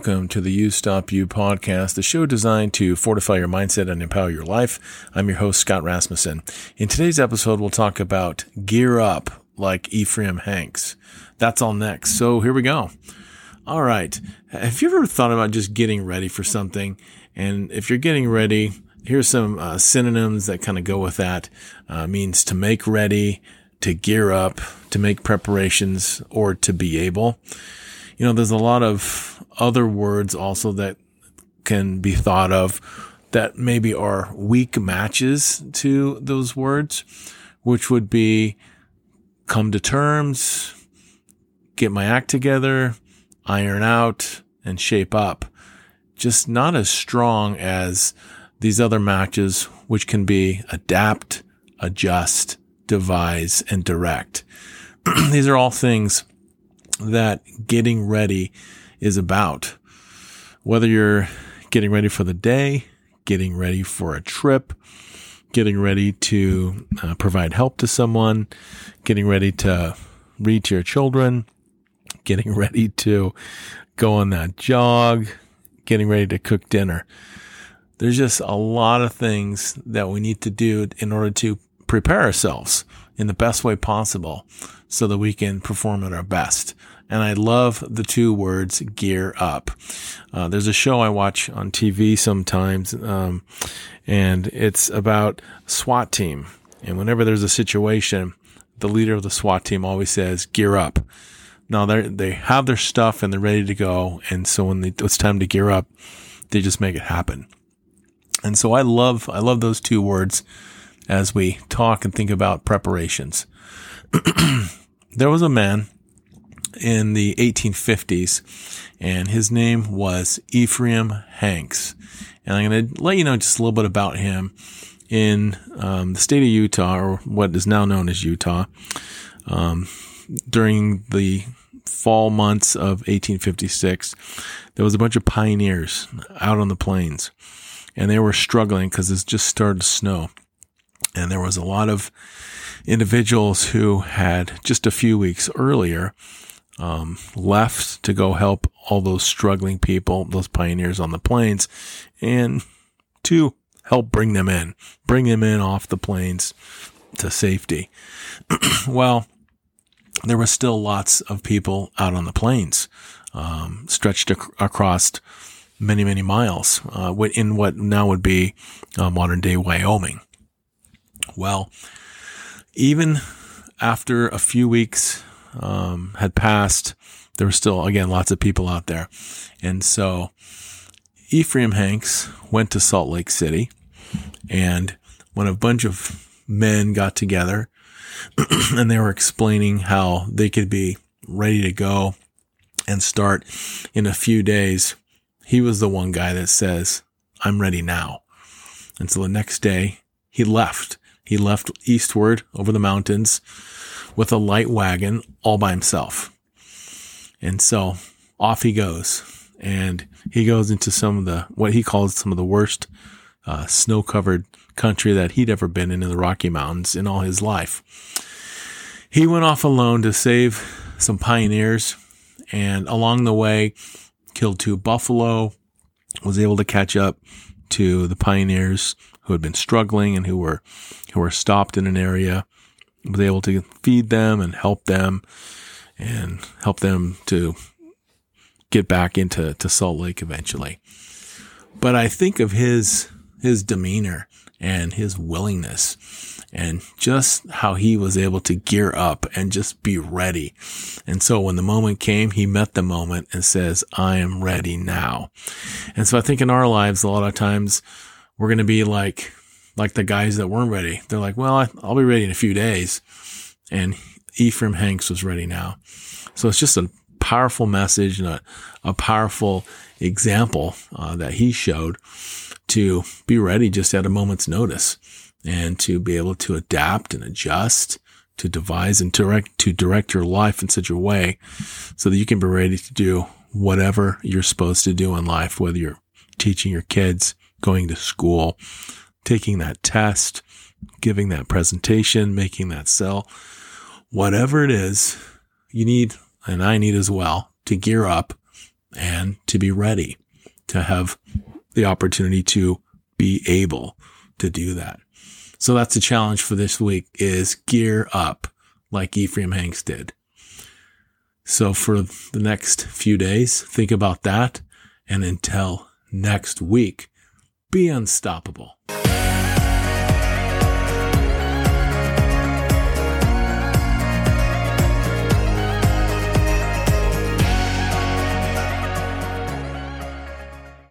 welcome to the You Stop You podcast, the show designed to fortify your mindset and empower your life. I'm your host, Scott Rasmussen. In today's episode, we'll talk about gear up like Ephraim Hanks. That's all next. So here we go. All right. Have you ever thought about just getting ready for something? And if you're getting ready, here's some uh, synonyms that kind of go with that. Uh, means to make ready, to gear up, to make preparations, or to be able you know, there's a lot of other words also that can be thought of that maybe are weak matches to those words, which would be come to terms, get my act together, iron out, and shape up. Just not as strong as these other matches, which can be adapt, adjust, devise, and direct. these are all things that getting ready is about. Whether you're getting ready for the day, getting ready for a trip, getting ready to uh, provide help to someone, getting ready to read to your children, getting ready to go on that jog, getting ready to cook dinner. There's just a lot of things that we need to do in order to prepare ourselves in the best way possible so that we can perform at our best. And I love the two words gear up. Uh, there's a show I watch on TV sometimes, um, and it's about SWAT team. And whenever there's a situation, the leader of the SWAT team always says, gear up. Now they they have their stuff and they're ready to go. And so when they, it's time to gear up, they just make it happen. And so I love, I love those two words as we talk and think about preparations. there was a man in the 1850s, and his name was Ephraim Hanks. And I'm going to let you know just a little bit about him in um, the state of Utah, or what is now known as Utah, um, during the fall months of 1856. There was a bunch of pioneers out on the plains, and they were struggling because it just started to snow. And there was a lot of individuals who had just a few weeks earlier um, left to go help all those struggling people, those pioneers on the plains, and to help bring them in, bring them in off the plains to safety. well, there were still lots of people out on the plains, um, stretched ac- across many, many miles uh, in what now would be uh, modern day Wyoming. Well, even after a few weeks um, had passed, there were still, again, lots of people out there. And so Ephraim Hanks went to Salt Lake City. And when a bunch of men got together and they were explaining how they could be ready to go and start in a few days, he was the one guy that says, I'm ready now. And so the next day he left. He left eastward over the mountains with a light wagon all by himself. And so off he goes and he goes into some of the, what he calls some of the worst, uh, snow covered country that he'd ever been in in the Rocky Mountains in all his life. He went off alone to save some pioneers and along the way killed two buffalo, was able to catch up to the pioneers who had been struggling and who were, who were stopped in an area was able to feed them and help them and help them to get back into to Salt Lake eventually. But I think of his his demeanor and his willingness and just how he was able to gear up and just be ready. And so when the moment came, he met the moment and says, I am ready now. And so I think in our lives, a lot of times we're going to be like, like the guys that weren't ready. They're like, well, I'll be ready in a few days. And Ephraim Hanks was ready now. So it's just a powerful message and a, a powerful example uh, that he showed to be ready just at a moment's notice and to be able to adapt and adjust to devise and direct to direct your life in such a way so that you can be ready to do whatever you're supposed to do in life, whether you're teaching your kids, going to school, taking that test, giving that presentation, making that sell, whatever it is you need, and I need as well to gear up and to be ready to have the opportunity to be able to do that. So that's the challenge for this week is gear up like Ephraim Hanks did. So for the next few days, think about that. And until next week, be unstoppable.